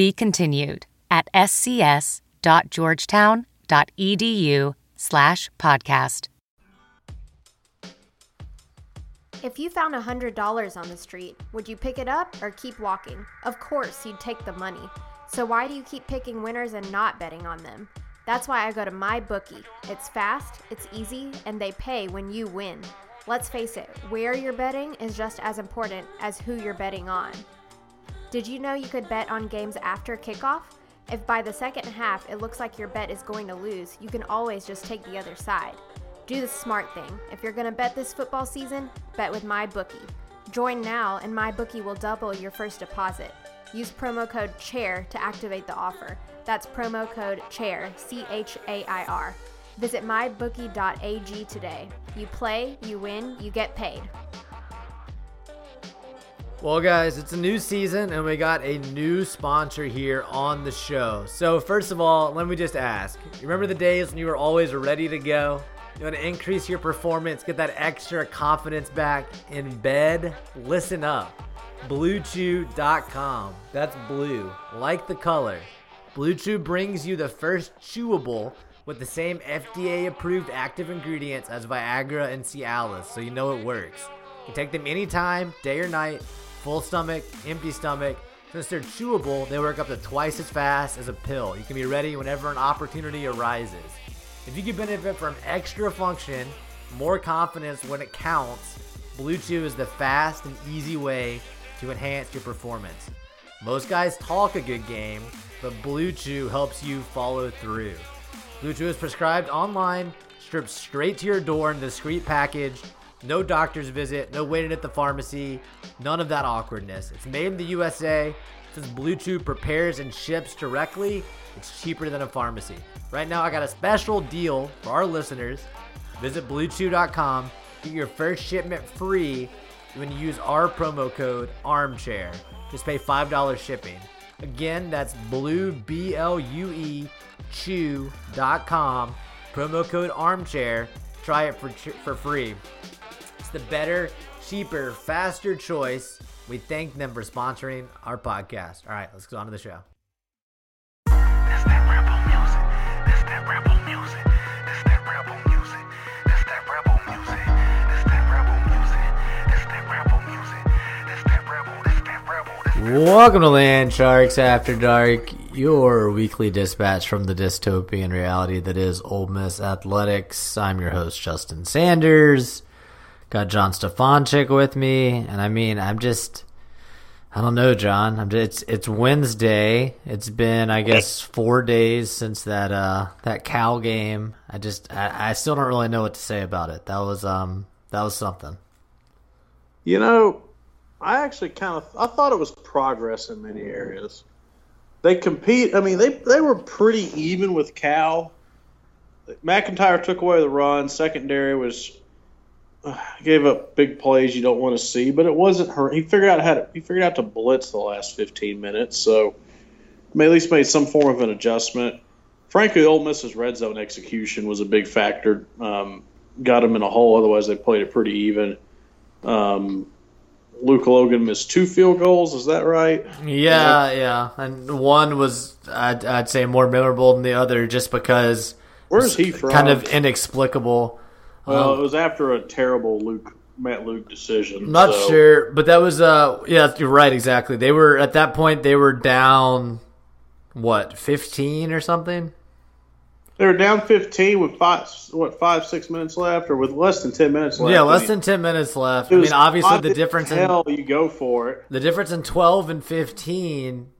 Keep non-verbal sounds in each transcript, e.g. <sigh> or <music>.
Be continued at scs.georgetown.edu slash podcast. If you found $100 on the street, would you pick it up or keep walking? Of course, you'd take the money. So why do you keep picking winners and not betting on them? That's why I go to my bookie. It's fast, it's easy, and they pay when you win. Let's face it, where you're betting is just as important as who you're betting on. Did you know you could bet on games after kickoff? If by the second half it looks like your bet is going to lose, you can always just take the other side. Do the smart thing. If you're going to bet this football season, bet with MyBookie. Join now and MyBookie will double your first deposit. Use promo code CHAIR to activate the offer. That's promo code CHAIR, C H A I R. Visit mybookie.ag today. You play, you win, you get paid. Well, guys, it's a new season and we got a new sponsor here on the show. So, first of all, let me just ask you remember the days when you were always ready to go? You want to increase your performance, get that extra confidence back in bed? Listen up. BlueChew.com. That's blue, like the color. Blue Chew brings you the first chewable with the same FDA approved active ingredients as Viagra and Cialis, so you know it works. You can take them anytime, day or night, full stomach, empty stomach. Since they're chewable, they work up to twice as fast as a pill. You can be ready whenever an opportunity arises. If you can benefit from extra function, more confidence when it counts, Blue Chew is the fast and easy way to enhance your performance. Most guys talk a good game, but Blue Chew helps you follow through. Blue Chew is prescribed online, stripped straight to your door in discreet package. No doctor's visit, no waiting at the pharmacy, none of that awkwardness. It's made in the USA. Since Blue Chew prepares and ships directly, it's cheaper than a pharmacy. Right now, I got a special deal for our listeners. Visit BlueChew.com, get your first shipment free when you use our promo code ARMCHAIR. Just pay $5 shipping. Again, that's blue, B L U E, chew.com. Promo code armchair. Try it for, for free. The better, cheaper, faster choice. We thank them for sponsoring our podcast. All right, let's go on to the show. That's that rebel music. That's that rebel music. That's that rebel music. That's that rebel music. That's that rebel music. That's that rebel music. That's that rebel. That's that rebel. That's that Welcome to Land Sharks After Dark, your weekly dispatch from the dystopian reality that is Ole Miss Athletics. I'm your host, Justin Sanders. Got John Stefanchik with me, and I mean, I'm just, I don't know, John. I'm just, it's it's Wednesday. It's been, I guess, four days since that uh that Cal game. I just, I, I still don't really know what to say about it. That was um, that was something. You know, I actually kind of I thought it was progress in many areas. They compete. I mean, they they were pretty even with Cal. MacIntyre took away the run. Secondary was <sighs> gave up big plays you don't want to see, but it wasn't her. He figured out how to he figured out to blitz the last 15 minutes, so at least made some form of an adjustment. Frankly, Ole Miss's red zone execution was a big factor. Um, got them in a hole. Otherwise, they played it pretty even. Um, Luke Logan missed two field goals. Is that right? Yeah, yeah, and one was I'd, I'd say more memorable than the other, just because Where's he from? kind of inexplicable. Well, Um, it was after a terrible Luke Matt Luke decision. Not so- sure, but that was uh yeah, you're right exactly. They were at that point they were down what, 15 or something? They were down 15 with five, what, five, six minutes left, or with less than 10 minutes left. yeah, less And than 10 minutes left. I mean, obviously the difference in hell you go for it. the difference in 12 and 15 it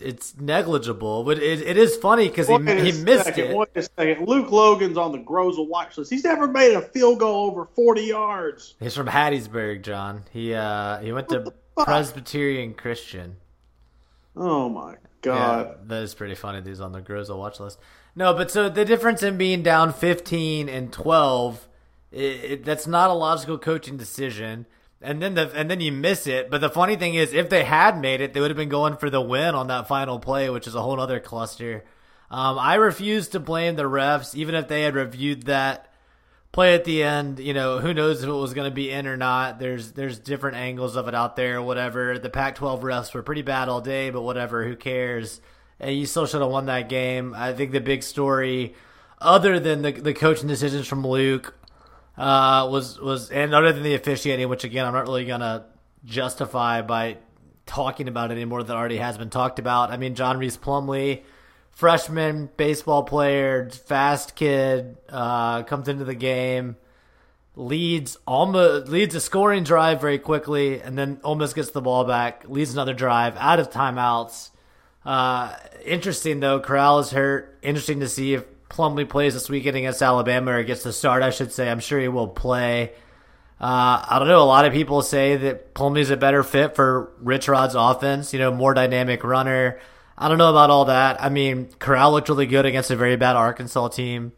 it's negligible, but it, it is funny cuz he he missed second, it. Wait a second. Luke Logan's on the Groza watch list. He's never made a field goal over 40 yards. He's from Hattiesburg, John. He uh he went to? Presbyterian Christian. Oh my! God. Yeah, that is pretty funny. These on the Groza watch list. No, but so the difference in being down 15 and 12, it, it, that's not a logical coaching decision. And then the and then you miss it. But the funny thing is, if they had made it, they would have been going for the win on that final play, which is a whole other cluster. Um, I refuse to blame the refs, even if they had reviewed that play at the end. You know, who knows if it was going to be in or not. There's there's different angles of it out there. Whatever. The Pac-12 refs were pretty bad all day, but whatever. Who cares? And you still should have won that game. I think the big story, other than the the coaching decisions from Luke, uh, was was and other than the officiating, which again I'm not really gonna justify by talking about it anymore that already has been talked about. I mean, John Rhys Plumlee, freshman baseball player, fast kid, uh, comes into the game, leads almost leads a scoring drive very quickly, and then almost gets the ball back, leads another drive out of timeouts. Uh, interesting though, Corral is hurt. Interesting to see if Plumlee plays this weekend against Alabama or gets the start. I should say. I'm sure he will play. Uh, I don't know. A lot of people say that Plumlee's a better fit for Rich Rod's offense. You know, more dynamic runner. I don't know about all that. I mean, Corral looked really good against a very bad Arkansas team.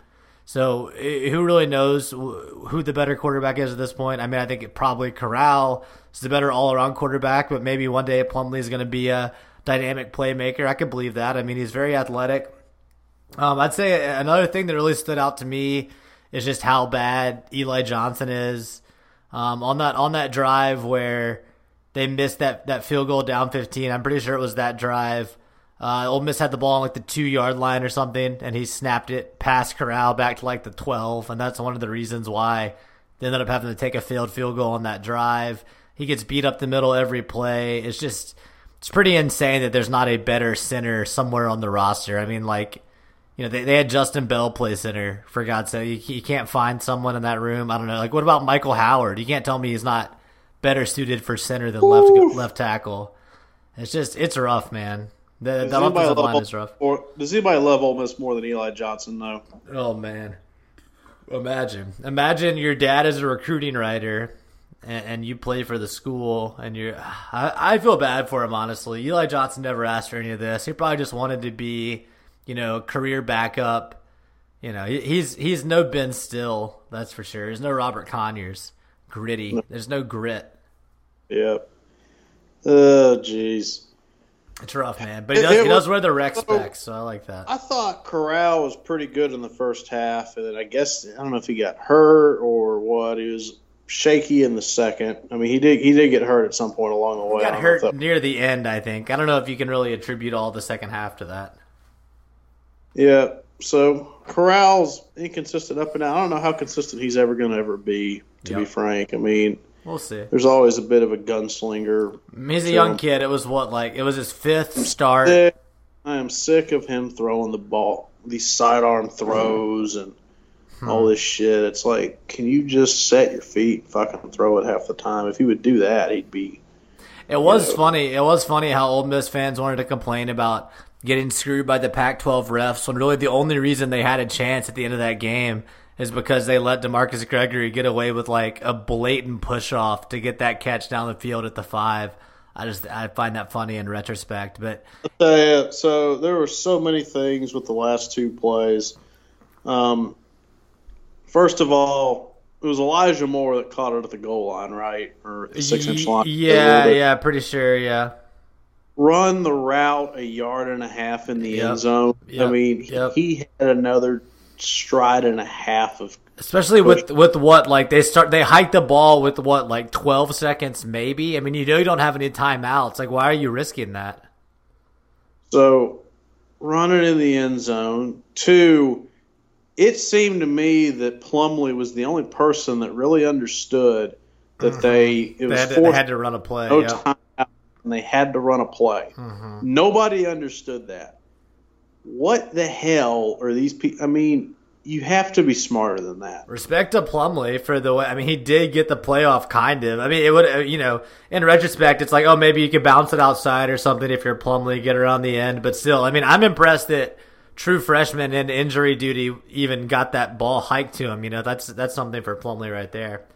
So who really knows who the better quarterback is at this point? I mean, I think it probably Corral is the better all-around quarterback, but maybe one day Plumlee is going to be a dynamic playmaker. I could believe that. I mean, he's very athletic. Um, I'd say another thing that really stood out to me is just how bad Eli Johnson is um, on that on that drive where they missed that that field goal down 15. I'm pretty sure it was that drive. Uh, Ole Miss had the ball on like the two yard line or something, and he snapped it past Corral back to like the 12, and that's one of the reasons why they ended up having to take a failed field goal on that drive. He gets beat up the middle every play. It's just it's pretty insane that there's not a better center somewhere on the roster. I mean, like you know, they, they had Justin Bell play center for God's sake. You, you can't find someone in that room. I don't know. Like, what about Michael Howard? You can't tell me he's not better suited for center than left left tackle. It's just it's rough, man. The, Does the offensive line love- is rough. Or does anybody love Ole Miss more than Eli Johnson? though? Oh man, imagine imagine your dad is a recruiting writer, and, and you play for the school, and you're. I, I feel bad for him honestly. Eli Johnson never asked for any of this. He probably just wanted to be, you know, career backup. You know, he's he's no Ben Still, that's for sure. There's no Robert Conyers. Gritty. There's no grit. Yep. Oh, jeez. It's rough, man. But he does he does wear the rec specs, so I like that. I thought Corral was pretty good in the first half, and then I guess I don't know if he got hurt or what. He was shaky in the second. I mean, he did he did get hurt at some point along the way. He got don't know if hurt that- near the end, I think. I don't know if you can really attribute all the second half to that. Yeah. So Corral's inconsistent up and down. I don't know how consistent he's ever going to ever be. To be frank, I mean, We'll see. there's always a bit of a gunslinger. He's a young kid. It was what like it was his fifth start. Sick- I am sick of him throwing the ball, these sidearm throws, and Hmm. all this shit. It's like, can you just set your feet, and fucking throw it half the time? If he would do that, he'd be. It was Yeah. funny. It was funny how Ole Miss fans wanted to complain about getting screwed by the Pac-12 refs when really the only reason they had a chance at the end of that game is because they let Demarcus Gregory get away with like a blatant push off to get that catch down the field at the five. I just I find that funny in retrospect, but Uh, so there were so many things with the last two plays. Um, first of all, it was Elijah Moore that caught it at the goal line, right, or six inch line. Yeah, yeah, pretty sure. Yeah, Run the route a yard and a half in the Yep. end zone. I mean, Yep. he had another stride and a half of especially with with what like they start they hike the ball with what like twelve seconds maybe. I mean, you know you don't have any timeouts. Like, why are you risking that? So, running in the end zone. Two, it seemed to me that Plumlee was the only person that really understood that mm-hmm. they it They was had, to, had to run a play. no yeah. time and they had to run a play. Nobody understood that. What the hell are these people? I mean, you have to be smarter than that. Respect to Plumlee for the way. I mean, he did get the playoff, kind of. I mean, it would, uh, you know, in retrospect, it's like, oh, maybe you could bounce it outside or something if you're Plumlee, get around the end. But still, I mean, I'm impressed that true freshman in injury duty even got that ball hiked to him. You know, that's that's something for Plumlee right there.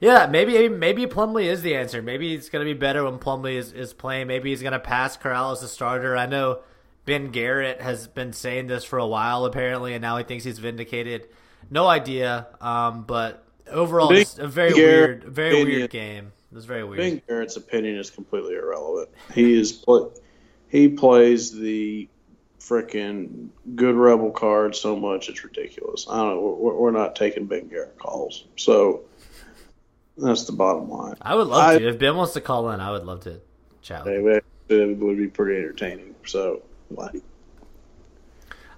Yeah, maybe maybe Plumlee is the answer. Maybe it's gonna be better when Plumlee is, is playing. Maybe he's gonna pass Corral as a starter. I know Ben Garrett has been saying this for a while apparently, and now he thinks he's vindicated. No idea, um, but overall, Ben it's a very Garrett weird, very opinion- weird game. It was very weird. Ben Garrett's opinion is completely irrelevant. He is he plays the freaking good rebel card so much it's ridiculous. I don't know. We're, we're not taking Ben Garrett calls, so that's the bottom line. I would love I- to. If Ben wants to call in, I would love to chat. With him. It it would be pretty entertaining. So, like,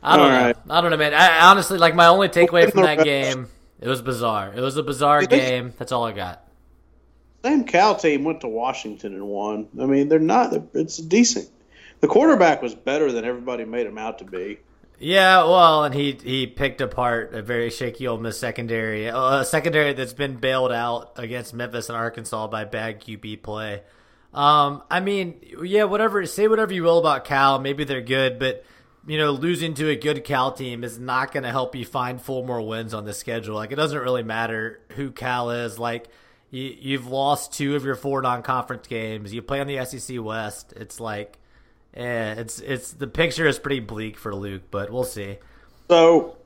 I don't All know. right. I don't know, man. I, honestly, like my only takeaway from that the- <laughs> game, it was bizarre. It was a bizarre It is- game. That's all I got. same Cal team went to Washington and won. I mean, they're not. It's decent. The quarterback was better than everybody made him out to be. Yeah, well, and he he picked apart a very shaky Ole Miss secondary, a secondary that's been bailed out against Memphis and Arkansas by bad QB play. Um, I mean, yeah, whatever. Say whatever you will about Cal. Maybe they're good, but you know, losing to a good Cal team is not going to help you find four more wins on the schedule. Like, it doesn't really matter who Cal is. Like, you you've lost two of your four non-conference games. You play on the SEC West. It's like. Yeah, it's it's the picture is pretty bleak for Luke, but we'll see. So,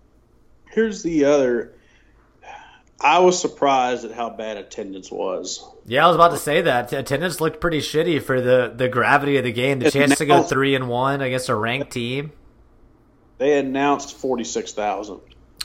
here's the other. I was surprised at how bad attendance was. Yeah, I was about to say that attendance looked pretty shitty for the the gravity of the game. The chance to go three and one against a ranked team. They announced forty six thousand.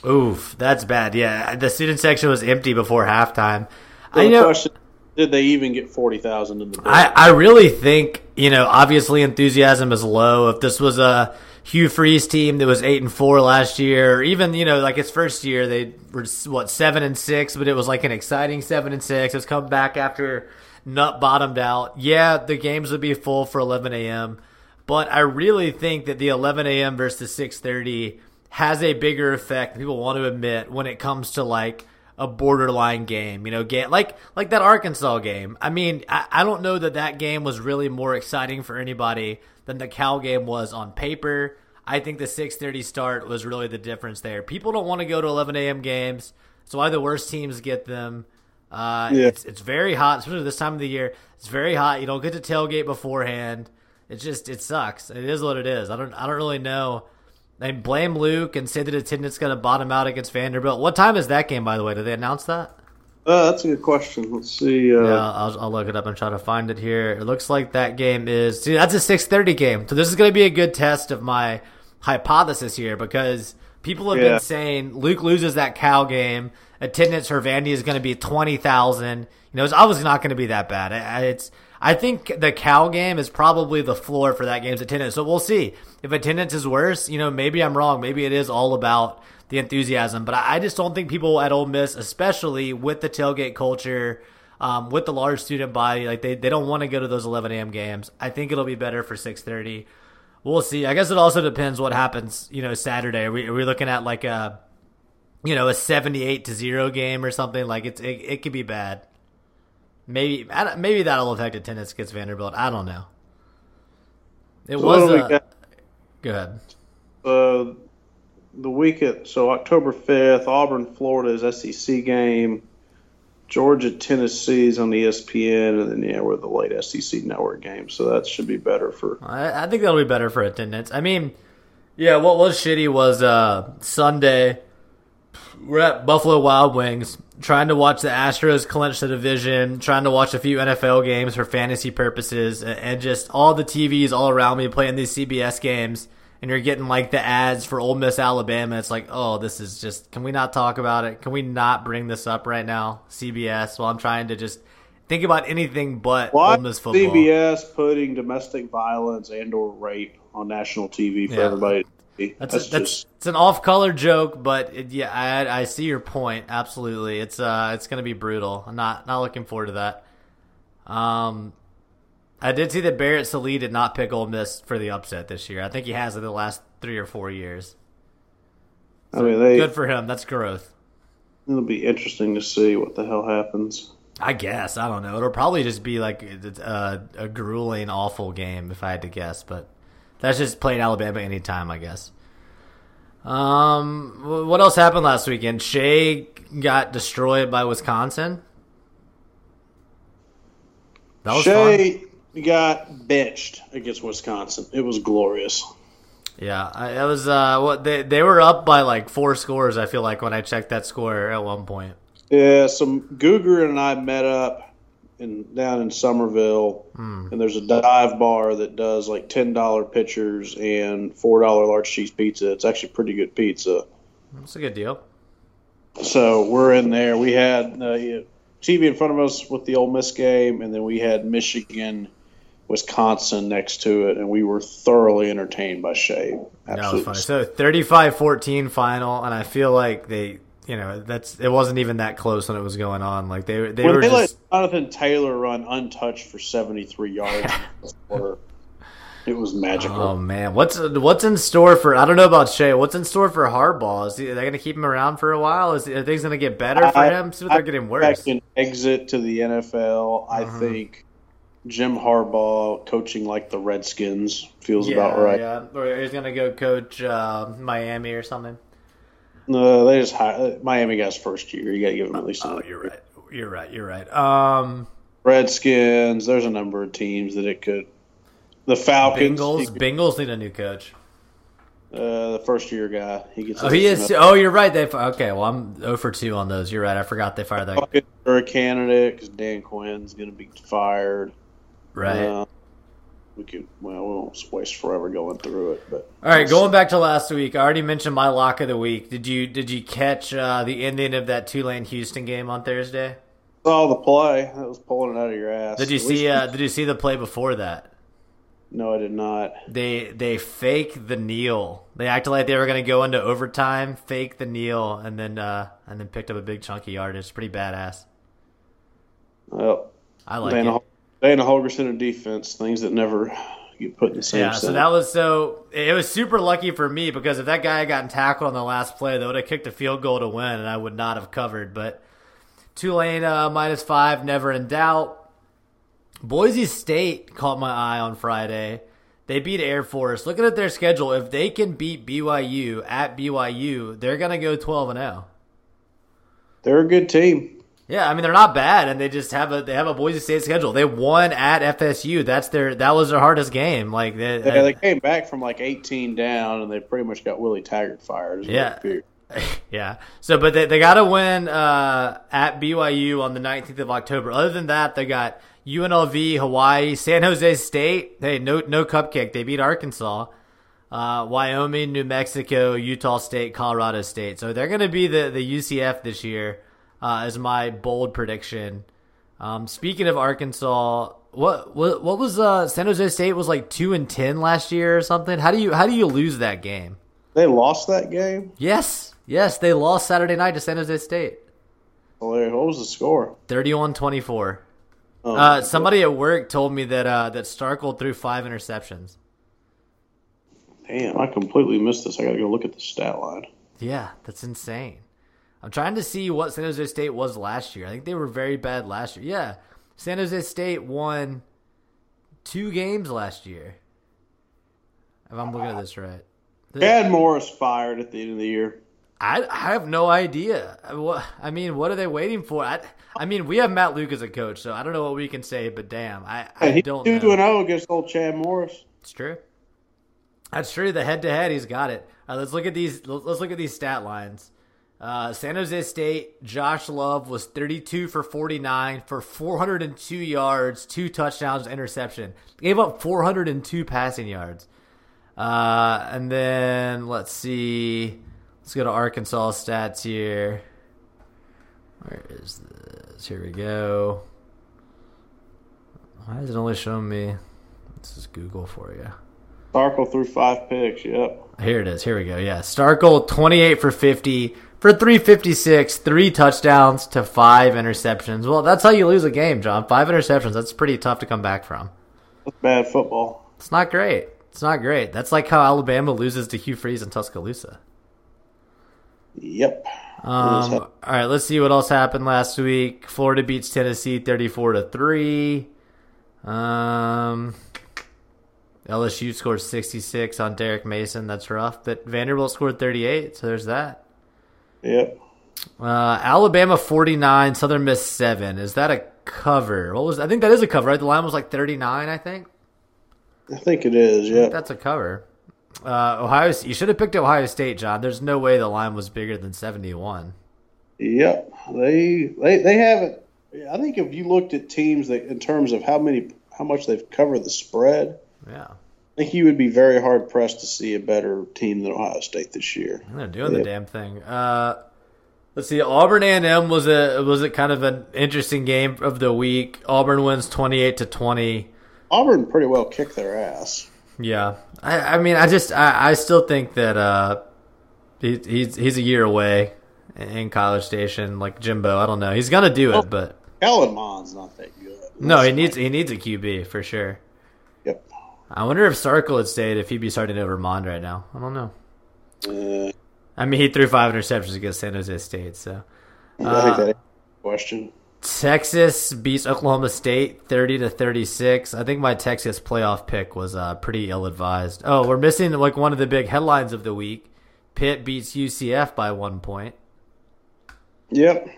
Oof, that's bad. Yeah, the student section was empty before halftime. I know. question: Did they even get forty thousand in the? I, I really think you know. Obviously, enthusiasm is low. If this was a Hugh Freeze team that was eight and four last year, or even you know like its first year, they were what seven and six, but it was like an exciting seven and six. It's come back after nut bottomed out. Yeah, the games would be full for 11 a.m. But I really think that the 11 a.m. versus 6:30 has a bigger effect people want to admit when it comes to like a borderline game. You know, game like like that Arkansas game. I mean, I, I don't know that that game was really more exciting for anybody than the Cal game was on paper. I think the 6:30 start was really the difference there. People don't want to go to 11 a.m. games. That's why the worst teams get them. Uh, Yeah. It's it's very hot, especially this time of the year. It's very hot. You don't get to tailgate beforehand. It just it sucks. It is what it is. I don't I don't really know. They blame Luke and say that attendance going to bottom out against Vanderbilt. What time is that game, by the way? Did they announce that? Uh, that's a good question. Let's see. Uh, Yeah, I'll, I'll look it up and try to find it here. It looks like that game is. See, that's a six thirty game. So this is going to be a good test of my hypothesis here because people have Yeah. been saying Luke loses that cow game. Attendance for Vandy is going to be twenty thousand. You know, it's obviously not going to be that bad. It's. I think the Cal game is probably the floor for that game's attendance. So we'll see if attendance is worse. You know, maybe I'm wrong. Maybe it is all about the enthusiasm. But I just don't think people at Ole Miss, especially with the tailgate culture, um, with the large student body, like they, they don't want to go to those 11 a.m. games. I think it'll be better for 6:30. We'll see. I guess it also depends what happens. You know, Saturday. Are we, are we looking at like a, you know, a 78 to zero game or something? Like it's it, it could be bad. Maybe maybe that'll affect attendance against Vanderbilt. I don't know. It so was. what do we A, got? go ahead. Uh, the week at so October fifth, Auburn, Florida's SEC game. Georgia, Tennessee is on ESPN, and then yeah, we're the late SEC network game, so that should be better for. I, I think that'll be better for attendance. I mean, yeah, what was shitty was uh, Sunday. We're at Buffalo Wild Wings, trying to watch the Astros clinch the division, trying to watch a few NFL games for fantasy purposes, and, just all the TVs all around me playing these CBS games. And you're getting like the ads for Ole Miss, Alabama. It's like, oh, this is just. Can we not talk about it? Can we not bring this up right now, CBS? While I'm trying to just think about anything but Why Ole Miss football. CBS putting domestic violence and or rape on national TV for Yeah. everybody? See? That's That's, a, that's just it's an off-color joke, but it, yeah, I I see your point. Absolutely, it's uh it's gonna be brutal. I'm not not looking forward to that. Um, I did see that Barrett Sallee did not pick Ole Miss for the upset this year. I think he has in the last three or four years. I mean they. Good for him. That's growth. It'll be interesting to see what the hell happens. I guess I don't know. It'll probably just be like a, a grueling, awful game if I had to guess. But that's just playing Alabama anytime, I guess. Um, what else happened last weekend? Shea got destroyed by Wisconsin. That was fun. Shea got benched against Wisconsin. It was glorious. Yeah, I, it was. Uh, what they they were up by like four scores. I feel like when I checked that score at one point. Yeah, some Guger and I met up in down in Somerville, and there's a dive bar that does like ten dollar pitchers and four dollar large cheese pizza. It's actually pretty good pizza. It's a good deal. So we're in there. We had uh, TV in front of us with the Ole Miss game, and then we had Michigan, Wisconsin next to it, and we were thoroughly entertained by Shea. That was funny. So 35-14 final, and I feel like they, you know, that's it wasn't even that close when it was going on. Like they they when were they just let Jonathan Taylor run untouched for 73 yards, in the <laughs> quarter, it was magical. Oh man, what's what's in store for? I don't know about Shea. What's in store for Harbaugh? Is he, are they going to keep him around for a while? Is are things going to get better for I- him? See what they're getting worse. an exit to the NFL. I Uh-huh. think Jim Harbaugh coaching like the Redskins feels about right. Yeah, or he's going to go coach uh, Miami or something. No, they just hired, Miami guy's first year. You got to give them at least. Oh, you're year. right. You're right. You're right. Um, Redskins. There's a number of teams that it could. The Falcons. Bengals. could- Bengals need a new coach. uh, the first year guy. He gets. Oh, he is. Oh, you're right. They okay. Well, I'm 0 for two on those. You're right. I forgot they fired that. Are a candidate because Dan Quinn's going to be fired. Right. Uh, we could. Well, we won't waste forever going through it, but All right, going back to last week, I already mentioned my lock of the week. Did you did you catch uh, the ending of that Tulane Houston game on Thursday? saw the play. That was pulling it out of your ass. Did you At see uh, Did you see the play before that? No, I did not. They they fake the kneel. They acted like they were going to go into overtime, fake the kneel, and then uh, and then picked up a big chunky yard It's pretty badass. Well, I like Dana, it. Dana Holgorsen of defense, things that never get put in the same Yeah, so that was so. It was super lucky for me because if that guy had gotten tackled on the last play, they would have kicked a field goal to win, and I would not have covered. But Tulane uh, minus five, never in doubt. Boise State caught my eye on Friday. They beat Air Force. Looking at their schedule, if they can beat BYU at BYU, they're gonna go twelve and zero. They're a good team. Yeah, I mean they're not bad, and they just have a they have a Boise State schedule. They won at FSU. That's their that was their hardest game. Like they, Yeah, they came back from like 18 down, and they pretty much got Willie Taggart fired. Yeah. <laughs> yeah. So, but they, they got to win uh, at BYU on the 19th of October. Other than that, they got UNLV, Hawaii, San Jose State. Hey, no no cupcake. They beat Arkansas. Uh, Wyoming, New Mexico, Utah State, Colorado State. So they're going to be the, the UCF this year, uh, is my bold prediction. Um, speaking of Arkansas, what what what was uh, San Jose State was like two and ten last year or something? How do you how do you lose that game? They lost that game. Yes, yes, they lost Saturday night to San Jose State. Well, What was the score? 31-24. Oh, Uh, somebody at work told me that uh, that Starkel threw five interceptions. damn, I completely missed this. I got to go look at the stat line. Yeah, that's insane. I'm trying to see what San Jose State was last year. I think they were very bad last year. Yeah, San Jose State won two games last year. If I'm looking at this right. Chad Morris fired at the end of the year. I, I have no idea. What I mean, what are they waiting for? I, I mean, we have Matt Luke as a coach, so I don't know what we can say. But damn, I, I don't two know. and zero against old Chad Morris. It's true. That's true. The head to head, he's got it. All right, let's look at these. Let's look at these stat lines. Uh, San Jose State, Josh Love was 32 for 49 for 402 yards, two touchdowns, interception. Gave up 402 passing yards. Uh, and then let's see. Let's go to Arkansas stats here. Where is this? Here we go. Why is it only showing me? Let's just Google for you. Starkel threw five picks. Yep. Here it is. Here we go. Yeah. Starkel, 28 for 50 for 356, three touchdowns to five interceptions. Well, that's how you lose a game, John. Five interceptions. That's pretty tough to come back from. That's bad football. It's not great. It's not great. That's like how Alabama loses to Hugh Freeze in Tuscaloosa. Yep. Um, all right, let's see what else happened last week. Florida beats Tennessee 34 to 3. Um, LSU scored 66 on Derek Mason. That's rough. But Vanderbilt scored 38, so there's that. Yep. Uh, Alabama 49, Southern Miss 7. Is that a cover? What was I think that is a cover, right? The line was like 39, I think. I think it is. Yep. That's a cover. Uh, Ohio, you should have picked Ohio State, John. There's no way the line was bigger than 71. Yep, they they they haven't. I think if you looked at teams that in terms of how many how much they've covered the spread, Yeah, I think you would be very hard pressed to see a better team than Ohio State this year. they're doing the damn thing. Uh, let's see. Auburn A&M was a was it kind of an interesting game of the week. Auburn wins 28 to 20. Auburn pretty well kicked their ass. Yeah, I, I mean, I just, I, I still think that uh, he, he's he's a year away in College Station, like Jimbo. I don't know. He's gonna do it, but Kellen Mond's not that good. no, he needs he needs a QB for sure. I wonder if Starkel had stayed, if he'd be starting over Mond right now. I don't know. Uh, I mean, he threw five interceptions against San Jose State, so. I Uh, think that is question. Texas beats Oklahoma State 30 to 36. I think my Texas playoff pick was uh, pretty ill advised. Oh, we're missing like one of the big headlines of the week. Pitt beats UCF by one point. Yep.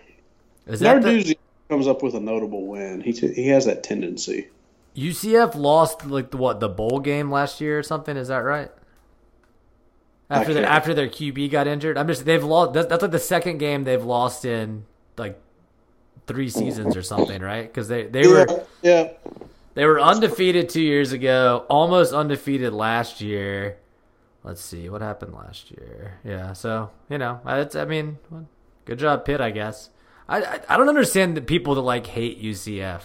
Is that the, Narduzzi comes up with a notable win. He t- he has that tendency. UCF lost like the, what the bowl game last year or something? Is that right? After their after their QB got injured, I'm just they've lost. That's, that's like the second game they've lost in like three seasons or something, right? Because they they were yeah, yeah. They were undefeated two years ago, almost undefeated last year. Let's see what happened last year. Yeah, so you know, it's. I mean, good job, Pitt. I guess. I, I I don't understand the people that like hate UCF.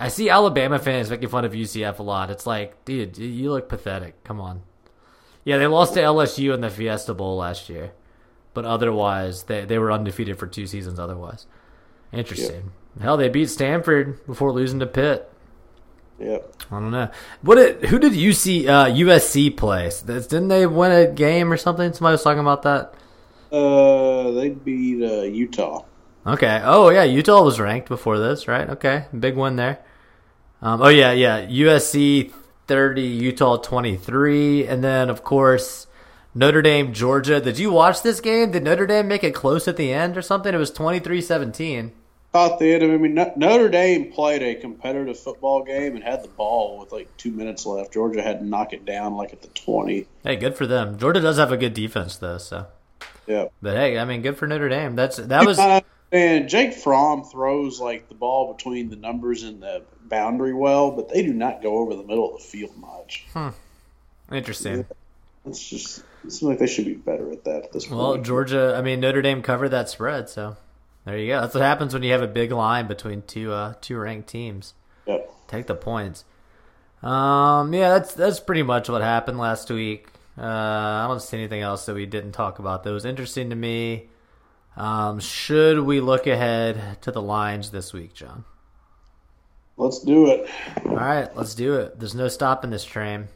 I see Alabama fans making fun of UCF a lot. It's like, dude, you- look pathetic. Come on. Yeah, they lost to LSU in the Fiesta Bowl last year, but otherwise, they they were undefeated for two seasons. Otherwise, interesting. Hell, they beat Stanford before losing to Pitt. Yep. I don't know. What? Did, who did UC uh, USC play? Didn't they win a game or something? Somebody was talking about that. Uh, they beat uh, Utah. Okay. Oh yeah, Utah was ranked before this, right? Okay, big win there. Um, oh yeah, yeah. USC thirty, Utah twenty three, and then of course Notre Dame, Georgia. Did you watch this game? Did Notre Dame make it close at the end or something? It was 23-17. Caught the end. I mean, Notre Dame played a competitive football game and had the ball with like two minutes left. Georgia had to knock it down like at the twenty. Hey, good for them. Georgia does have a good defense though, so. Yeah. But hey, I mean, good for Notre Dame. That's that was. <laughs> And Jake Fromm throws like the ball between the numbers and the boundary well, but they do not go over the middle of the field much. Interesting. It's just it seems like they should be better at that at this Well. Georgia, I mean Notre Dame covered that spread, so there you go. That's what happens when you have a big line between two uh two ranked teams. Yep. Take the points. Um, yeah, that's that's pretty much what happened last week. Uh, I don't see anything else that we didn't talk about that was interesting to me. Um, should we look ahead to the lines this week, John? Let's do it. All right, let's do it. There's no stopping this train.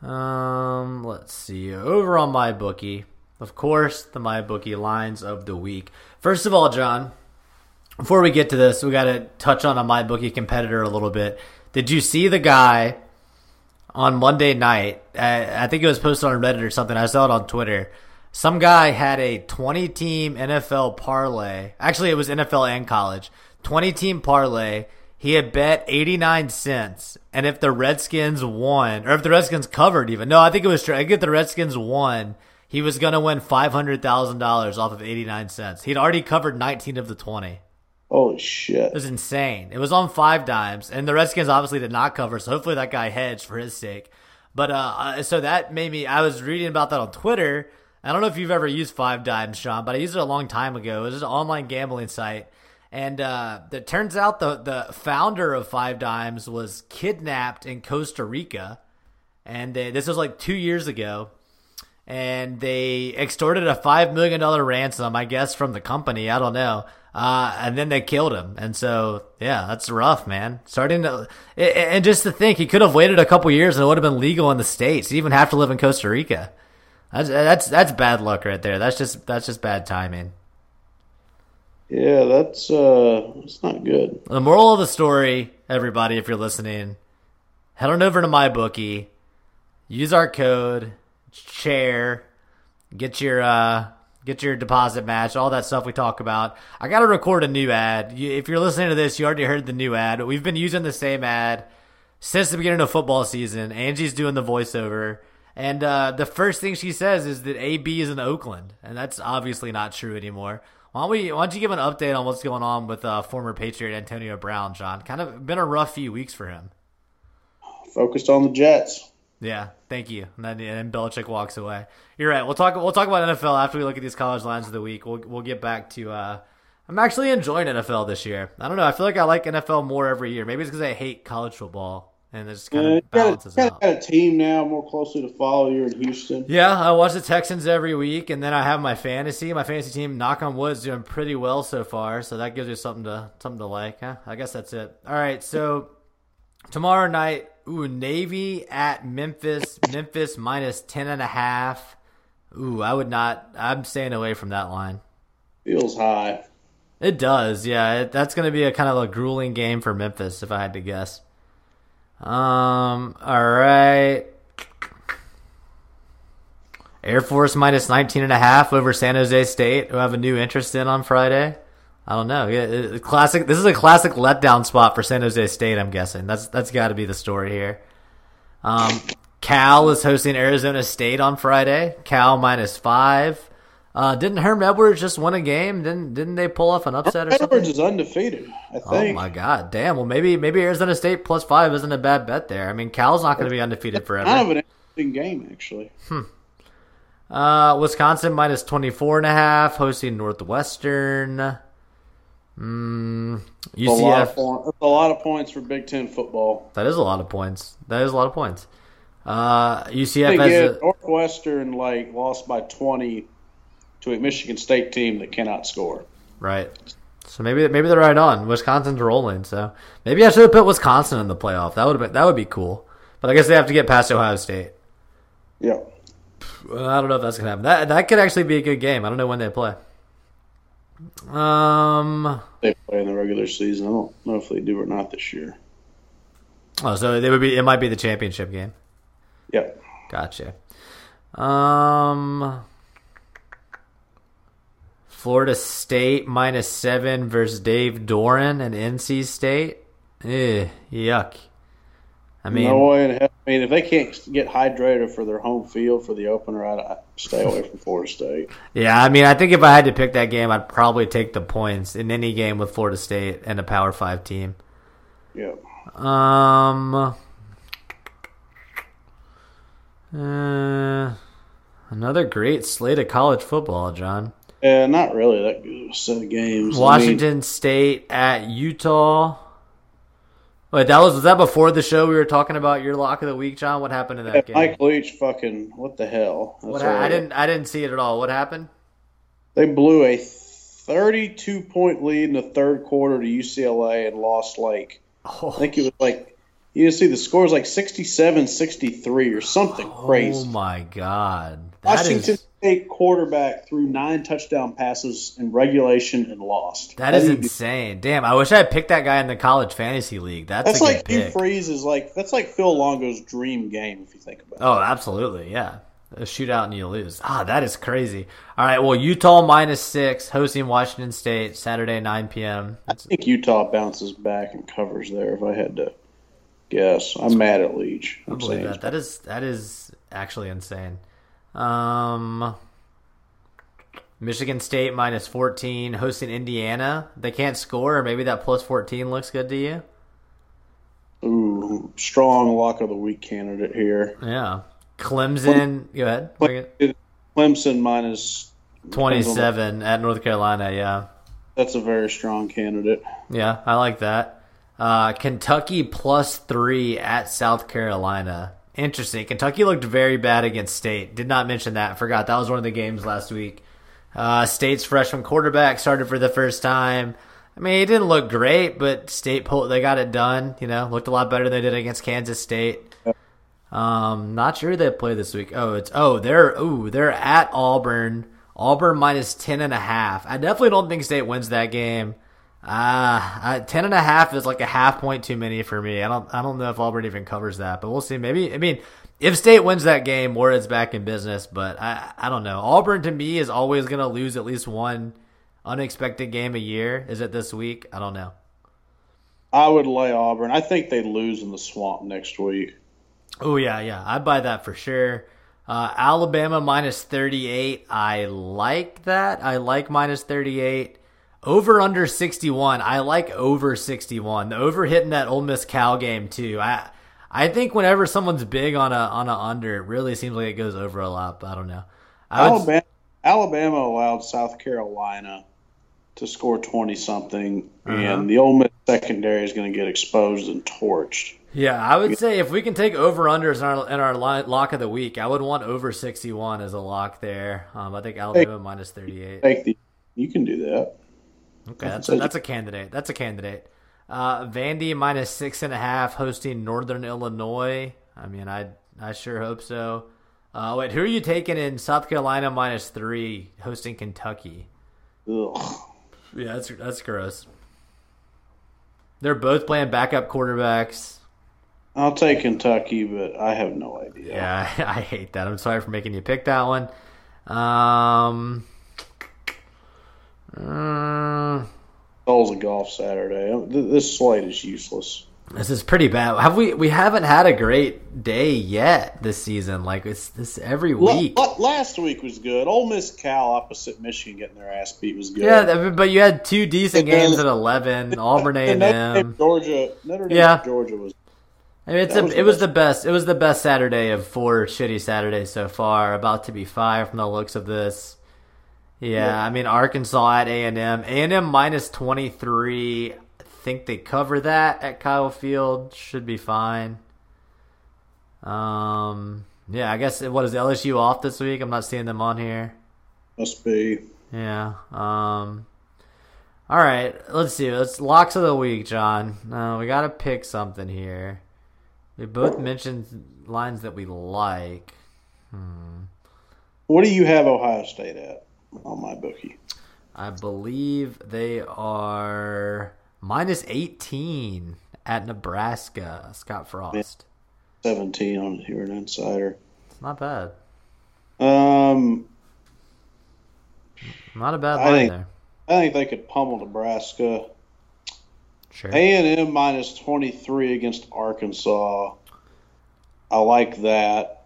Um, let's see. Over on my bookie, of course, the my bookie lines of the week. First of all, John, before we get to this, we got to touch on a my bookie competitor a little bit. Did you see the guy on Monday night? I, I think it was posted on Reddit or something. I saw it on Twitter. Some guy had a 20 team NFL parlay. Actually, it was NFL and college. 20 team parlay. He had bet 89 cents. And if the Redskins won, or if the Redskins covered even, no, I think it was true. I get the Redskins won. He was going to win $500,000 off of 89 cents. He'd already covered 19 of the 20. Oh, shit. It was insane. It was on five dimes, and the Redskins obviously did not cover, so hopefully that guy hedged for his sake. But uh, uh, so that made me. I was reading about that on Twitter. I don't know if you've ever used Five Dimes, Sean, but I used it a long time ago. It was an online gambling site, and uh, it turns out the the founder of Five Dimes was kidnapped in Costa Rica, and they, this was like two years ago and they extorted a five million dollar ransom, I guess, from the company. I don't know. Uh, and then they killed him. And so, yeah, that's rough, man. Starting to, and just to think, he could have waited a couple years and it would have been legal in the states. He even have to live in Costa Rica. That's that's that's bad luck right there. That's just that's just bad timing. Yeah, that's uh that's not good. The moral of the story, everybody, if you're listening, head on over to my bookie, use our code chair, get your uh get your deposit match, all that stuff we talk about. I got to record a new ad. You, if you're listening to this, you already heard the new ad. We've been using the same ad since the beginning of football season. Angie's doing the voiceover. And uh, the first thing she says is that AB is in Oakland, and that's obviously not true anymore. Why don't we? Why don't you give an update on what's going on with uh, former Patriot Antonio Brown, John? Kind of been a rough few weeks for him. Focused on the Jets. Yeah, thank you. And then, and Belichick walks away. You're right. We'll talk. We'll talk about NFL after we look at these college lines of the week. We'll we'll get back to. Uh, I'm actually enjoying NFL this year. I don't know. I feel like I like NFL more every year. Maybe it's because I hate college football, and it just kind of got, balances a, out. got a team now more closely to follow. You're in Houston. Yeah, I watch the Texans every week, and then I have my fantasy. My fantasy team, knock on wood, is doing pretty well so far. So that gives you something to something to like. Huh? I guess that's it. All right, so tomorrow night, ooh, Navy at Memphis. Memphis minus ten and a half. Ooh, I would not. I'm staying away from that line. Feels high. It does, yeah. It, that's going to be a kind of a grueling game for Memphis, if I had to guess. Um. All right. Air Force minus 19 and a half over San Jose State, who have a new interest in on Friday. I don't know. Yeah, classic. This is a classic letdown spot for San Jose State. I'm guessing that's that's got to be the story here. Um, Cal is hosting Arizona State on Friday. Cal minus five. Uh, didn't Herm Edwards just win a game? Didn't didn't they pull off an upset or something? Edwards is undefeated. I think. Oh my god, damn. Well, maybe maybe Arizona State plus five isn't a bad bet there. I mean, Cal's not going to be undefeated forever. kind of an interesting game, actually. Hmm. Uh, Wisconsin minus 24 and a half, hosting Northwestern. Mm, A lot, of UCF. a lot of points for Big Ten football. That is a lot of points. That is a lot of points. Uh, UCF has a, Northwestern like lost by twenty to a Michigan State team that cannot score. right. So maybe maybe they're right on. Wisconsin's rolling, so maybe I should have put Wisconsin in the playoff. That would have been that would be cool. But I guess they have to get past Ohio State. Yeah. I don't know if that's gonna happen. That that could actually be a good game. I don't know when they play. Um. They play in the regular season. I don't know if they do or not this year. Oh, so they would be. It might be the championship game. Yep. Gotcha. Um. Florida State minus seven versus Dave Doeren and NC State. Eh, yuck. I mean, no way in hell. I mean, if they can't get hydrated for their home field for the opener, I'd, stay away from Florida State. yeah. I mean, I think if I had to pick that game, I'd probably take the points in any game with Florida State and a Power Five team. Yep. Um. Uh, another great slate of college football, John. Yeah, not really that good of a set of games. I mean, Washington State at Utah. Wait, that was was that before the show? We were talking about your lock of the week, John. What happened in yeah, that game? Mike Leach, fucking what the hell? What ha- I didn't I didn't see it at all. What happened? They blew a 32 point lead in the third quarter to UCLA and lost like Oh, I think it was like you see the score was like 67-63 or something oh crazy. oh my god, that Washington is Quarterback threw nine touchdown passes in regulation and lost. that is How do you do- insane. Damn, I wish I had picked that guy in the college fantasy league. That's, That's like Hugh is like that's like Phil Longo's dream game if you think about it. Oh, absolutely, yeah. A shootout and you lose. Ah, that is crazy. All right, well, Utah minus six, hosting Washington State Saturday nine p.m. I think Utah bounces back and covers there if I had to guess. I'm mad at Leach. I I'm believe saying that. That is that is actually insane. Um, Michigan State minus fourteen, hosting Indiana. They can't score, maybe that plus fourteen looks good to you. ooh, strong lock of the week candidate here. Yeah, Clemson. Go ahead. Clemson minus Twenty-seven at North Carolina. Yeah, That's a very strong candidate. yeah, I like that. Uh, Kentucky plus three at South Carolina. Interesting. Kentucky looked very bad against State. Did not mention that. Forgot that was one of the games last week. Uh, State's freshman quarterback started for the first time. I mean, he didn't look great, but State pulled, they got it done. You know, looked a lot better than they did against Kansas State. Um, not sure they play this week. Oh, it's oh they're ooh they're at Auburn. Auburn minus ten and a half. I definitely don't think State wins that game. Ah, uh, ten and a half is like a half point too many for me. I don't I don't know if Auburn even covers that, but we'll see. Maybe I mean if State wins that game, Ward's back in business. But I I don't know. Auburn to me is always gonna lose at least one unexpected game a year. Is it this week? I don't know. I would lay Auburn. I think they lose in the swamp next week. Oh yeah, yeah, I buy that for sure. Uh, Alabama minus 38. I like that. I like minus 38. Over under 61. I like over 61. The over hitting that Ole Miss Cal game too. I I think whenever someone's big on a on a under, it really seems like it goes over a lot. But I don't know. I would- Alabama, Alabama allowed South Carolina to score 20 something, Uh-huh. and the Ole Miss secondary is going to get exposed and torched. Yeah, I would say if we can take over unders in our in our lock of the week, I would want over sixty one as a lock there. Um, I think Alabama minus thirty eight. Take the, you can do that. Okay, that's a, that's a candidate. That's a candidate. Uh, Vandy minus six and a half hosting Northern Illinois. I mean, I I sure hope so. Uh, wait, who are you taking in South Carolina minus three hosting Kentucky? Ugh. Yeah, that's that's gross. They're both playing backup quarterbacks. I'll take Kentucky, but I have no idea. Yeah, <laughs> I hate that. I'm sorry for making you pick that one. Um, uh, Soul's a golf Saturday. This slate is useless. this is pretty bad. Have we? We haven't had a great day yet this season. Like it's this every week. la- last week was good. Ole Miss Cal opposite Michigan getting their ass beat was good. Yeah, but you had two decent then- games at eleven. Auburn A And and Notre Dame, M. Georgia, Notre Dame, Yeah. Georgia was. I mean, it's a, was it was the best. It was the best Saturday of four shitty Saturdays so far. About to be five from the looks of this. Yeah, Yeah. I mean Arkansas at A and M. A and M minus twenty three. I think they cover that at Kyle Field. Should be fine. Um. Yeah, I guess what is LSU off this week? I'm not seeing them on here. Must be. Yeah. Um. All right. Let's see. Let's locks of the week, John. Uh, we got to pick something here. We both mentioned lines that we like. Hmm. What do you have Ohio State at on my bookie? I believe they are minus 18 at Nebraska. Scott Frost. 17 on here an insider. It's not bad. Um, Not a bad I line think- there. I think they could pummel Nebraska. Sure. A and M minus 23 against Arkansas. I like that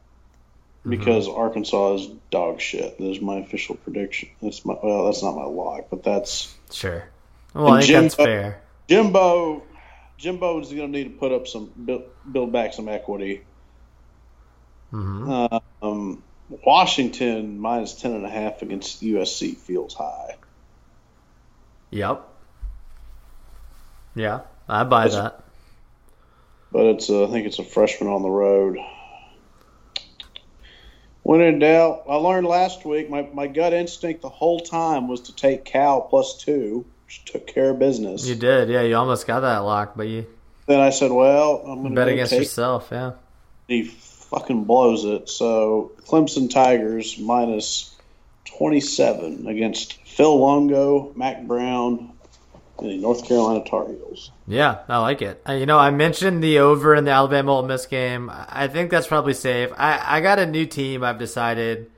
because Arkansas is dog shit. That's my official prediction. That's my well, that's not my lock, but that's Sure. Well, I think Jim- that's fair. Jimbo. Jimbo is going to need to put up some build, build back some equity. hmm Um, Washington minus ten and a half against USC feels high. Yep. Yeah, I buy that. but it's uh, I think it's a freshman on the road. When in doubt, I learned last week my, my gut instinct the whole time was to take Cal plus two, which took care of business. You did, yeah. You almost got that lock, but you Then I said, well, I'm going to bet against yourself. Yeah. He fucking blows it. So Clemson Tigers minus 27 against Phil Longo, Mack Brown, the North Carolina Tar Heels. Yeah, I like it. Uh, You know, I mentioned the over in the Alabama Ole Miss game. I think that's probably safe. I, I got a new team. I've decided.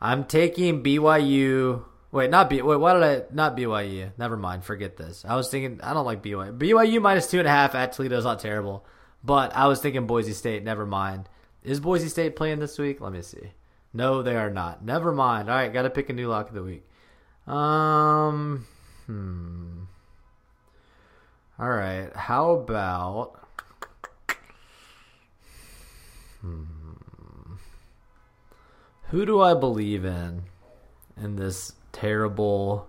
I'm taking BYU. Wait, not B. Wait, why did I not BYU? Never mind. Forget this. I was thinking I don't like BYU. BYU minus two and a half at Toledo is not terrible, but I was thinking Boise State. Never mind. Is Boise State playing this week? Let me see. No, they are not. Never mind. All right, got to pick a new lock of the week. Um. Hmm. All right. How about hmm, who do I believe in in this terrible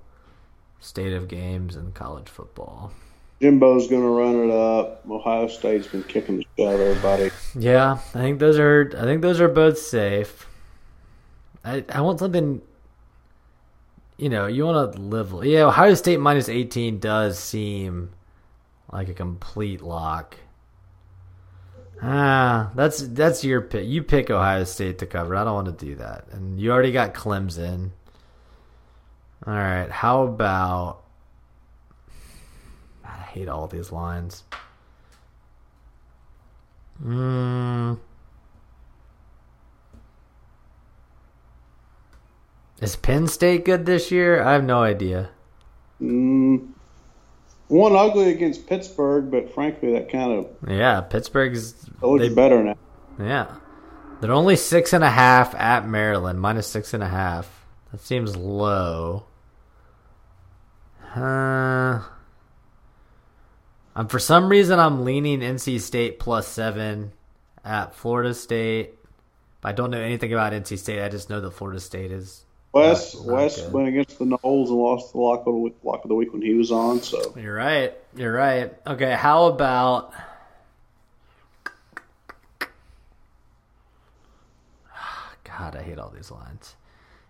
state of games in college football? Jimbo's going to run it up. Ohio State's been kicking the shit out of everybody. Yeah, I think those are. I think those are both safe. I I want something. You know, you want to live. Yeah, Ohio State minus eighteen does seem like a complete lock. Ah, that's that's your pick. You pick Ohio State to cover. I don't want to do that, and you already got Clemson. All right, how about? I hate all these lines. Mm. Is Penn State good this year? I have no idea. Mm, one ugly against Pittsburgh, but frankly, that kind of Yeah, Pittsburgh's looks they, better now. yeah. They're only six and a half at Maryland, minus six and a half. That seems low. Uh, um, for some reason, I'm leaning NC State plus seven at Florida State. I don't know anything about NC State. I just know that Florida State is. Wes Not- not Wes good. went against the Noles and lost the lock of the week, lock of the week when he was on. So You're right. You're right. Okay, how about. God, I hate all these lines.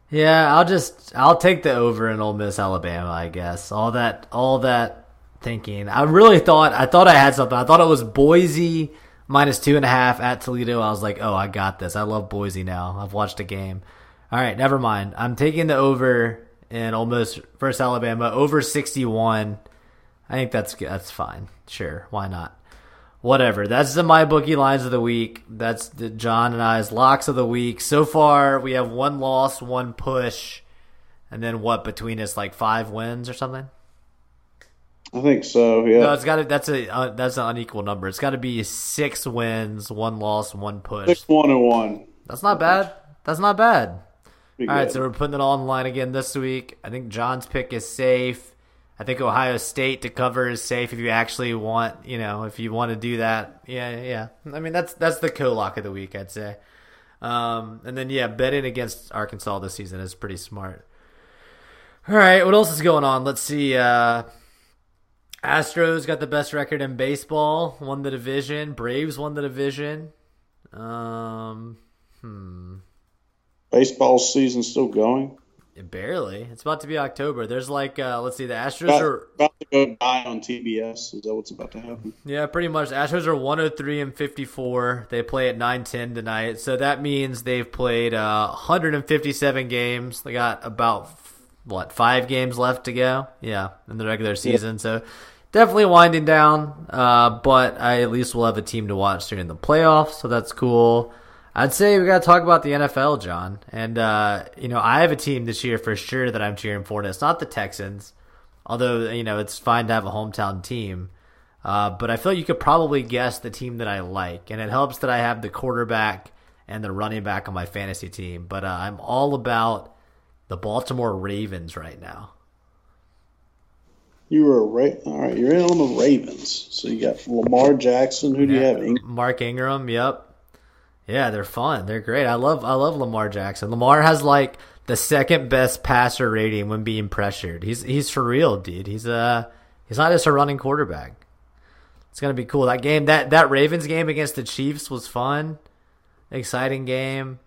Yeah, I'll just I'll take the over in Ole Miss Alabama. I guess all that all that thinking. I really thought I thought I had something. I thought it was Boise minus two and a half at Toledo. I was like, oh, I got this. I love Boise now. I've watched a game. All right, never mind. I'm taking the over in almost first Alabama over 61. I think that's. That's fine. Sure, why not? Whatever. That's the my bookie lines of the week. That's the John and I's locks of the week. So far, we have one loss, one push, and then what between us like five wins or something. I think so. Yeah. No, it's got to. That's a uh, that's an unequal number. It's got to be six wins, one loss, one push. Six one and one. That's not bad. That's not bad. All right, so we're putting it all on the line again this week. I think John's pick is safe. I think Ohio State to cover is safe if you actually want, you know, if you want to do that. Yeah, yeah. I mean, that's that's the co-lock of the week, I'd say. Um, and then yeah, betting against Arkansas this season is pretty smart. All right, what else is going on? Let's see. Uh, Astros got the best record in baseball, won the division. Braves won the division. Um, hmm. Baseball season still going. Barely. It's about to be October. There's like, uh, let's see, the Astros About, are, about to go die on TBS. Is that what's about to happen? yeah, pretty much. Astros are 103 and 54. They play at 9:10 tonight, so that means they've played uh, 157 games. They got about what five games left to go. Yeah, in the regular season. So definitely winding down. Uh, but I at least will have a team to watch during the playoffs, so that's cool. I'd say we got to talk about the NFL, John. And, uh, you know, I have a team this year for sure that I'm cheering for, and it's not the Texans. Although, you know, it's fine to have a hometown team. Uh, but I feel like you could probably guess the team that I like. And it helps that I have the quarterback and the running back on my fantasy team. But uh, I'm all about the Baltimore Ravens right now. You were right. All right. You're in on the Ravens. So you got Lamar Jackson. Who do you have? Mark Ingram, yep. Yeah, they're fun. They're great. I love I love Lamar Jackson. Lamar has like the second best passer rating when being pressured. He's he's for real, dude. He's uh he's not just a running quarterback. It's gonna be cool. That game that that Ravens game against the Chiefs was fun, exciting game.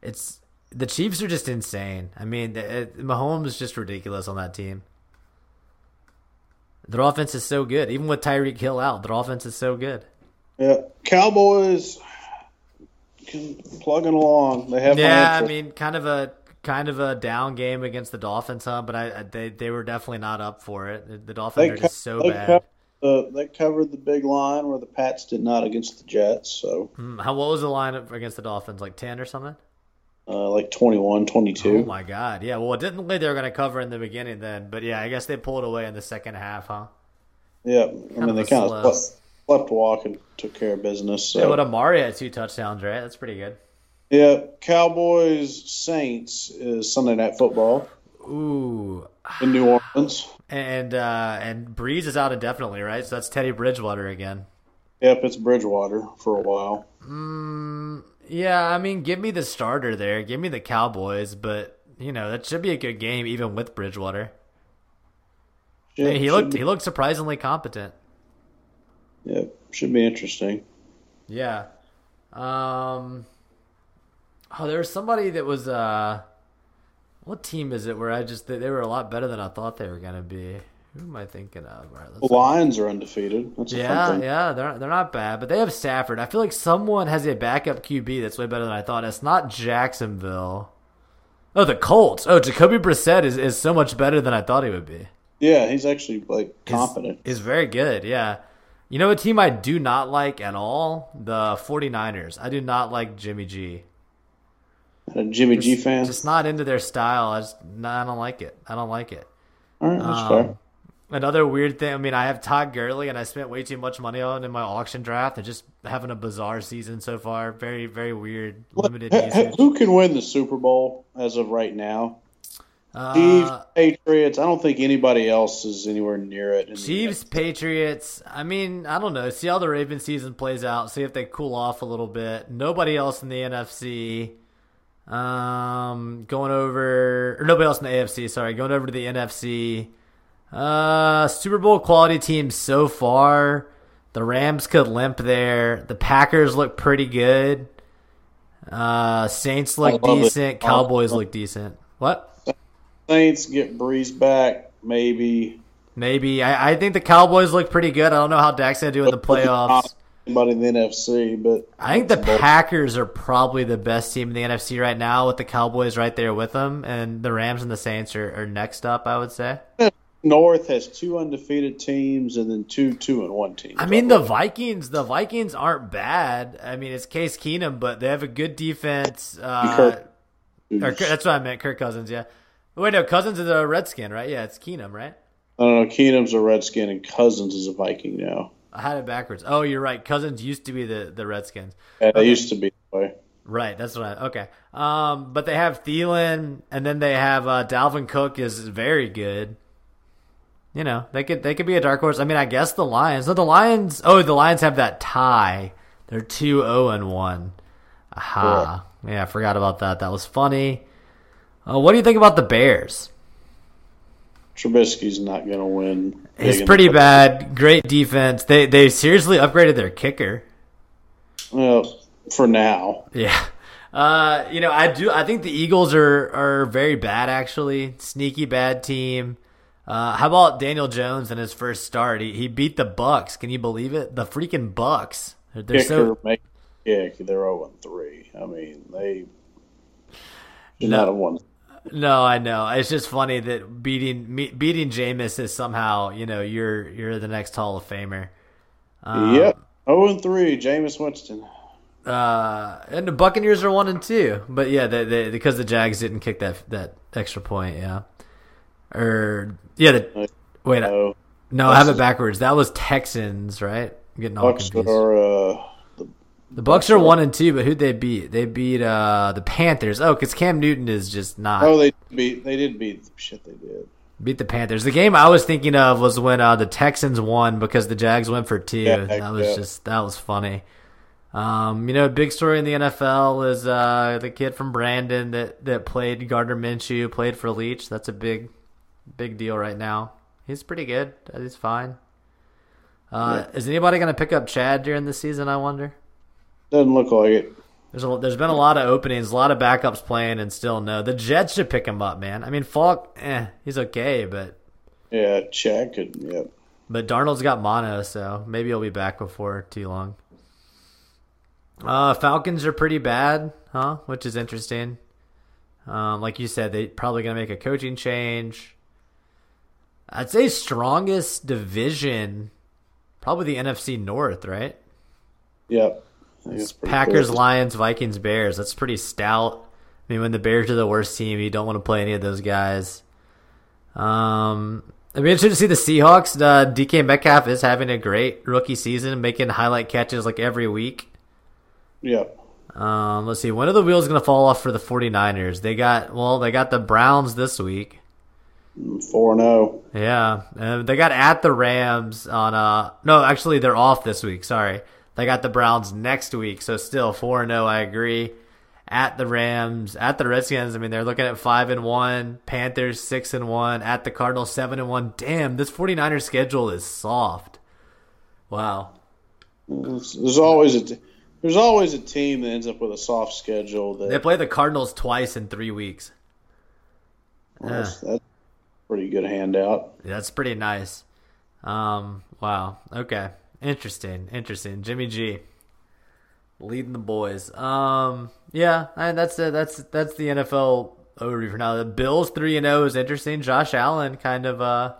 It's the Chiefs are just insane. I mean, it, Mahomes is just ridiculous on that team. Their offense is so good. Even with Tyreek Hill out, their offense is so good. Yeah, Cowboys plugging along. They have Yeah, I mean, kind of a kind of a down game against the Dolphins, huh? But I, I they they were definitely not up for it. The, Dolphins they are co- just so bad. covered the they covered the big line where the Pats did not against the Jets. So Hmm, How what was the line against the Dolphins? Like ten or something? uh, like 21, 22. Oh my god! Yeah, well, it didn't look like they were going to cover in the beginning then, but yeah, I guess they pulled away in the second half, huh? Yeah, I mean they kind slow. of slept, walk and took care of business. So. Yeah, but Amari had two touchdowns, right? That's pretty good. Yeah, Cowboys Saints is Sunday night football Ooh, in New Orleans. and uh and Brees is out indefinitely, right? So that's Teddy Bridgewater again. Yep, it's Bridgewater for a while. Yeah, I mean, give me the starter there. Give me the Cowboys, but you know that should be a good game even with Bridgewater. Should, he looked be- he looked surprisingly competent. Yep, should be interesting. Yeah. Um. Oh, there was somebody that was uh, what team is it? Where I just they, they were a lot better than I thought they were gonna be. Who am I thinking of? All right, The Lions are undefeated. That's Yeah, yeah, they're they're not bad, but they have Stafford. I feel like someone has a backup QB that's way better than I thought. It's not Jacksonville. Oh, the Colts. Oh, Jacoby Brissett is, is so much better than I thought he would be. Yeah, he's actually like He's- He's very good, yeah. You know a team I do not like at all? The 49ers. I do not like Jimmy G. A Jimmy G fan. Just not into their style. I just I don't like it. I don't like it. All right, that's Um, fair. Another weird thing. I mean, I have Todd Gurley, and I spent way too much money on in my auction draft. And just having a bizarre season so far. Very, very weird. Limited. Who can win the Super Bowl as of right now? Chiefs, Uh, Patriots. I don't think anybody else is anywhere near it. Chiefs, Patriots. I mean, I don't know. See how the Ravens season plays out. See if they cool off a little bit. Nobody else in the NFC. Um, going over or nobody else in the AFC. Sorry, going over to the NFC. Uh, Super Bowl quality teams so far. The Rams could limp there. The Packers look pretty good. Uh, Saints look love it. decent. Cowboys look decent. What? Saints get Brees back, maybe. Maybe. I, I think the Cowboys look pretty good. I don't know how Dak's gonna do in the playoffs. Anybody in the NFC, but I think the Packers are probably the best team in the NFC right now, with the Cowboys right there with them, and the Rams and the Saints are, are next up. I would say. North has two undefeated teams and then two two and one teams. I mean, the Vikings. The Vikings aren't bad. I mean, it's Case Keenum, but they have a good defense. Uh, Kirk- that's what I meant. Kirk Cousins. Yeah. Wait, no, Cousins is a Redskin, right? Yeah, it's Keenum, right? I don't know. Keenum's a Redskin and Cousins is a Viking now. I had it backwards. Oh, you're right. Cousins used to be the the Redskins. Yeah, they used to be. Right, that's right. Okay. Um, but they have Thielen, and then they have uh, Dalvin Cook is very good. You know, they could they could be a dark horse. I mean, I guess the Lions. No, the Lions. Oh, the Lions have that tie. They're two zero and one. Aha. Yeah, I forgot about that. That was funny. Uh, what do you think about the Bears? Trubisky's not going to win. He's in pretty bad. Great defense. They they seriously upgraded their kicker. Well, for now. Yeah. Uh, you know, I do. I think the Eagles are are very bad. Actually, sneaky bad team. Uh, how about Daniel Jones in his first start? He, he beat the Bucs. Can you believe it? The freaking Bucs. They're, they're so make kick. They're 0 and 3. I mean, they should No. not have won. No. I know. It's just funny that beating me, beating Jameis is somehow you know you're you're the next Hall of Famer. Um, yep. 0 and 3. Jameis Winston. Uh, and the Buccaneers are one and two, but yeah, they, they, because the Jags didn't kick that that extra point, yeah. Or yeah, the, wait, I- No. no, I have it backwards. That was Texans, right? I'm getting all Bucs confused. are, uh, the Bucs are one and two, but who'd they beat? They beat uh the Panthers. Oh, because Cam Newton is just not oh, they beat, they did beat, shit, they did. beat the Panthers. The game I was thinking of was when uh the Texans won because the Jags went for two. Yeah, that was yeah. just that was funny. Um, you know, big story in the NFL is uh the kid from Brandon that that played Gardner Minshew, played for Leach. That's a big big deal right now. He's pretty good. He's fine. Uh, Is anybody going to pick up Chad during the season? I wonder. Doesn't look like it. There's a, there's been a lot of openings, a lot of backups playing, and still no. The Jets should pick him up, man. I mean, Falk, eh, he's okay, but Yeah, Chad could, yep. but Darnold's got mono, so maybe he'll be back before too long. Uh, Falcons are pretty bad, huh? Which is interesting. Um, like you said, they probably gonna make a coaching change. I'd say strongest division, probably the NFC North, right? Yep. I think it's pretty Packers, close. Lions, Vikings, Bears. That's pretty stout. I mean, when the Bears are the worst team, you don't want to play any of those guys. Um, I'd be interested to see the Seahawks. Uh, DK Metcalf is having a great rookie season, making highlight catches like every week. Yep. Um, let's see. When are the wheels going to fall off for the 49ers? They got, well, they got the Browns this week. 4 and oh. 0. Yeah, uh, they got at the Rams on uh no, actually they're off this week. Sorry, they got the Browns next week, so still four and zero. I agree. At the Rams, at the Redskins. I mean, they're looking at five and one. Panthers six and one. At the Cardinals seven and one. Damn, this 49ers schedule is soft. Wow. There's, always a there's always a team that ends up with a soft schedule that They play the Cardinals twice in three weeks. that's, that's pretty good handout. That's pretty nice. Um, wow. Okay. Interesting. Interesting. Jimmy G leading the boys. Um, yeah, I, that's it. That's that's the NFL overview for now. The Bills three and zero is interesting. Josh Allen kind of. Uh,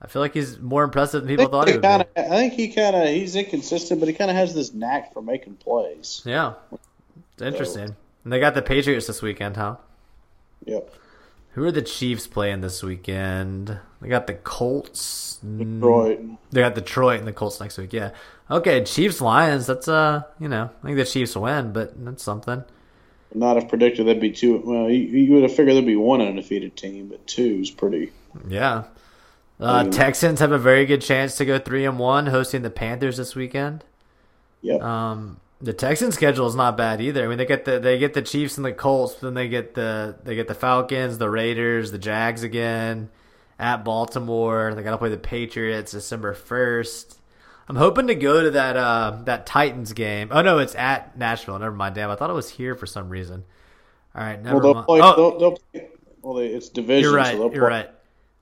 I feel like he's more impressive than people thought he would kinda, I think he kind of he's inconsistent, but he kind of has this knack for making plays. Yeah, it's interesting. And they got the Patriots this weekend, huh? Yep. Who are the Chiefs playing this weekend? They got the Colts. Detroit. They got Detroit and the Colts next week. Yeah. Okay, Chiefs Lions. That's uh, you know, I think the Chiefs win, but that's something. Not have predicted that'd be two. Well, you, you would have figured there'd be one undefeated team, but two is pretty. Yeah. Uh. Texans have a very good chance to go three and one, hosting the Panthers this weekend. Yep. Um, the Texans schedule is not bad either. I mean, they get the they get the Chiefs and the Colts, then they get the they get the Falcons, the Raiders, the Jags again at Baltimore. They got to play the Patriots December first. I'm hoping to go to that uh that Titans game. Oh no, it's at Nashville. Never mind. Damn, I thought it was here for some reason. All right, never well, they'll mind. play. Oh, They'll, they'll play. Well, they, it's division. you're right. So you're play- right.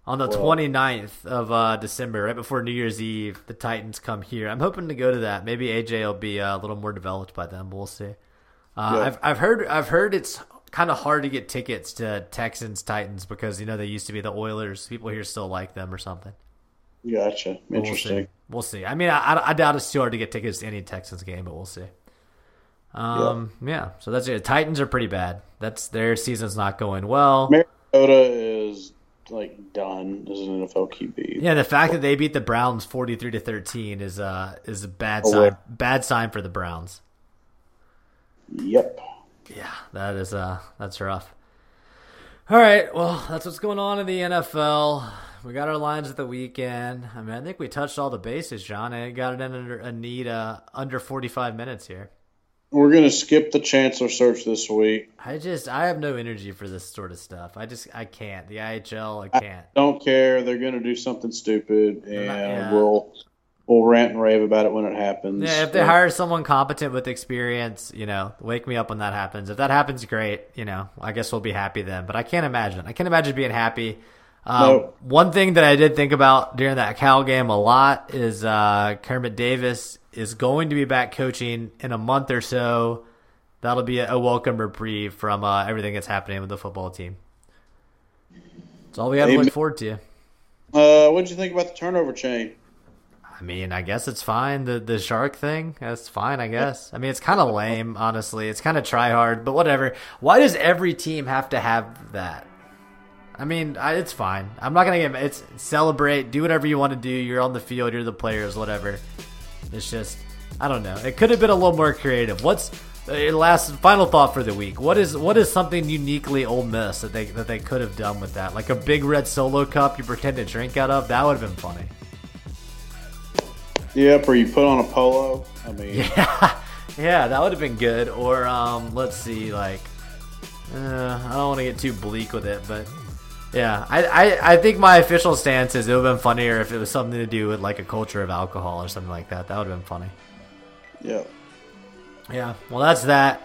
On the Well- 29th of uh, December, right before New Year's Eve, the Titans come here. I'm hoping to go to that. Maybe AJ will be uh, a little more developed by then. But we'll see. Uh, Yeah. I've I've heard I've heard it's kind of hard to get tickets to Texans Titans because you know they used to be the Oilers. People here still like them or something. Gotcha. Interesting. We'll see. We'll see. I mean, I, I doubt it's too hard to get tickets to any Texans game, but we'll see. Um, yeah. So that's it. Titans are pretty bad. That's their season's not going well. Mariota is like done as an NFL QB. Yeah, the fact that they beat the Browns forty three to thirteen is uh is a bad Oh, sign. Bad sign for the Browns. Yep. Yeah, that is uh that's rough. All right, well that's what's going on in the NFL. We got our lines of the weekend. I mean, I think we touched all the bases, John. I got it in under a need uh, under forty five minutes here. We're gonna skip the Chancellor search this week. I just I have no energy for this sort of stuff. I just I can't. The IHL I can't. Don't care. They're gonna do something stupid, and not- yeah. we'll we'll rant and rave about it when it happens. Yeah, if they hire someone competent with experience, you know, wake me up when that happens. If that happens, great. You know, I guess we'll be happy then. But I can't imagine. I can't imagine being happy. Um, No. One thing that I did think about during that Cal game a lot is uh, Kermit Davis is going to be back coaching in a month or so. That'll be a, a welcome reprieve from uh, everything that's happening with the football team. That's all we have to look forward to. Uh, what did you think about the turnover chain? I mean, I guess it's fine. The the shark thing, that's fine. I guess. I mean, it's kind of lame, honestly. It's kind of try hard, but whatever. Why does every team have to have that? I mean, I, it's fine. I'm not gonna get. It's celebrate, do whatever you want to do. You're on the field. You're the players. Whatever. It's just, I don't know. It could have been a little more creative. What's uh, last final thought for the week? What is what is something uniquely Ole Miss that they that they could have done with that? Like a big red solo cup you pretend to drink out of. That would have been funny. Yep, or you put on a polo. I mean, <laughs> Yeah, yeah, that would have been good. Or um, let's see, like, uh, I don't want to get too bleak with it, but yeah, I, I I think my official stance is it would have been funnier if it was something to do with like a culture of alcohol or something like that. That would have been funny. yeah. Yeah, well, that's that.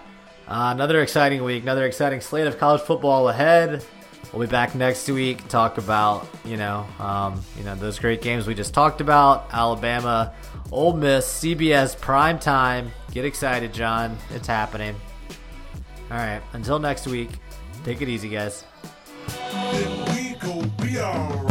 Uh, another exciting week, another exciting slate of college football ahead. We'll be back next week. Talk about you know, um, you know those great games we just talked about. Alabama, Ole Miss, CBS prime time. Get excited, John. It's happening. All right. Until next week. Take it easy, guys. We go be alright.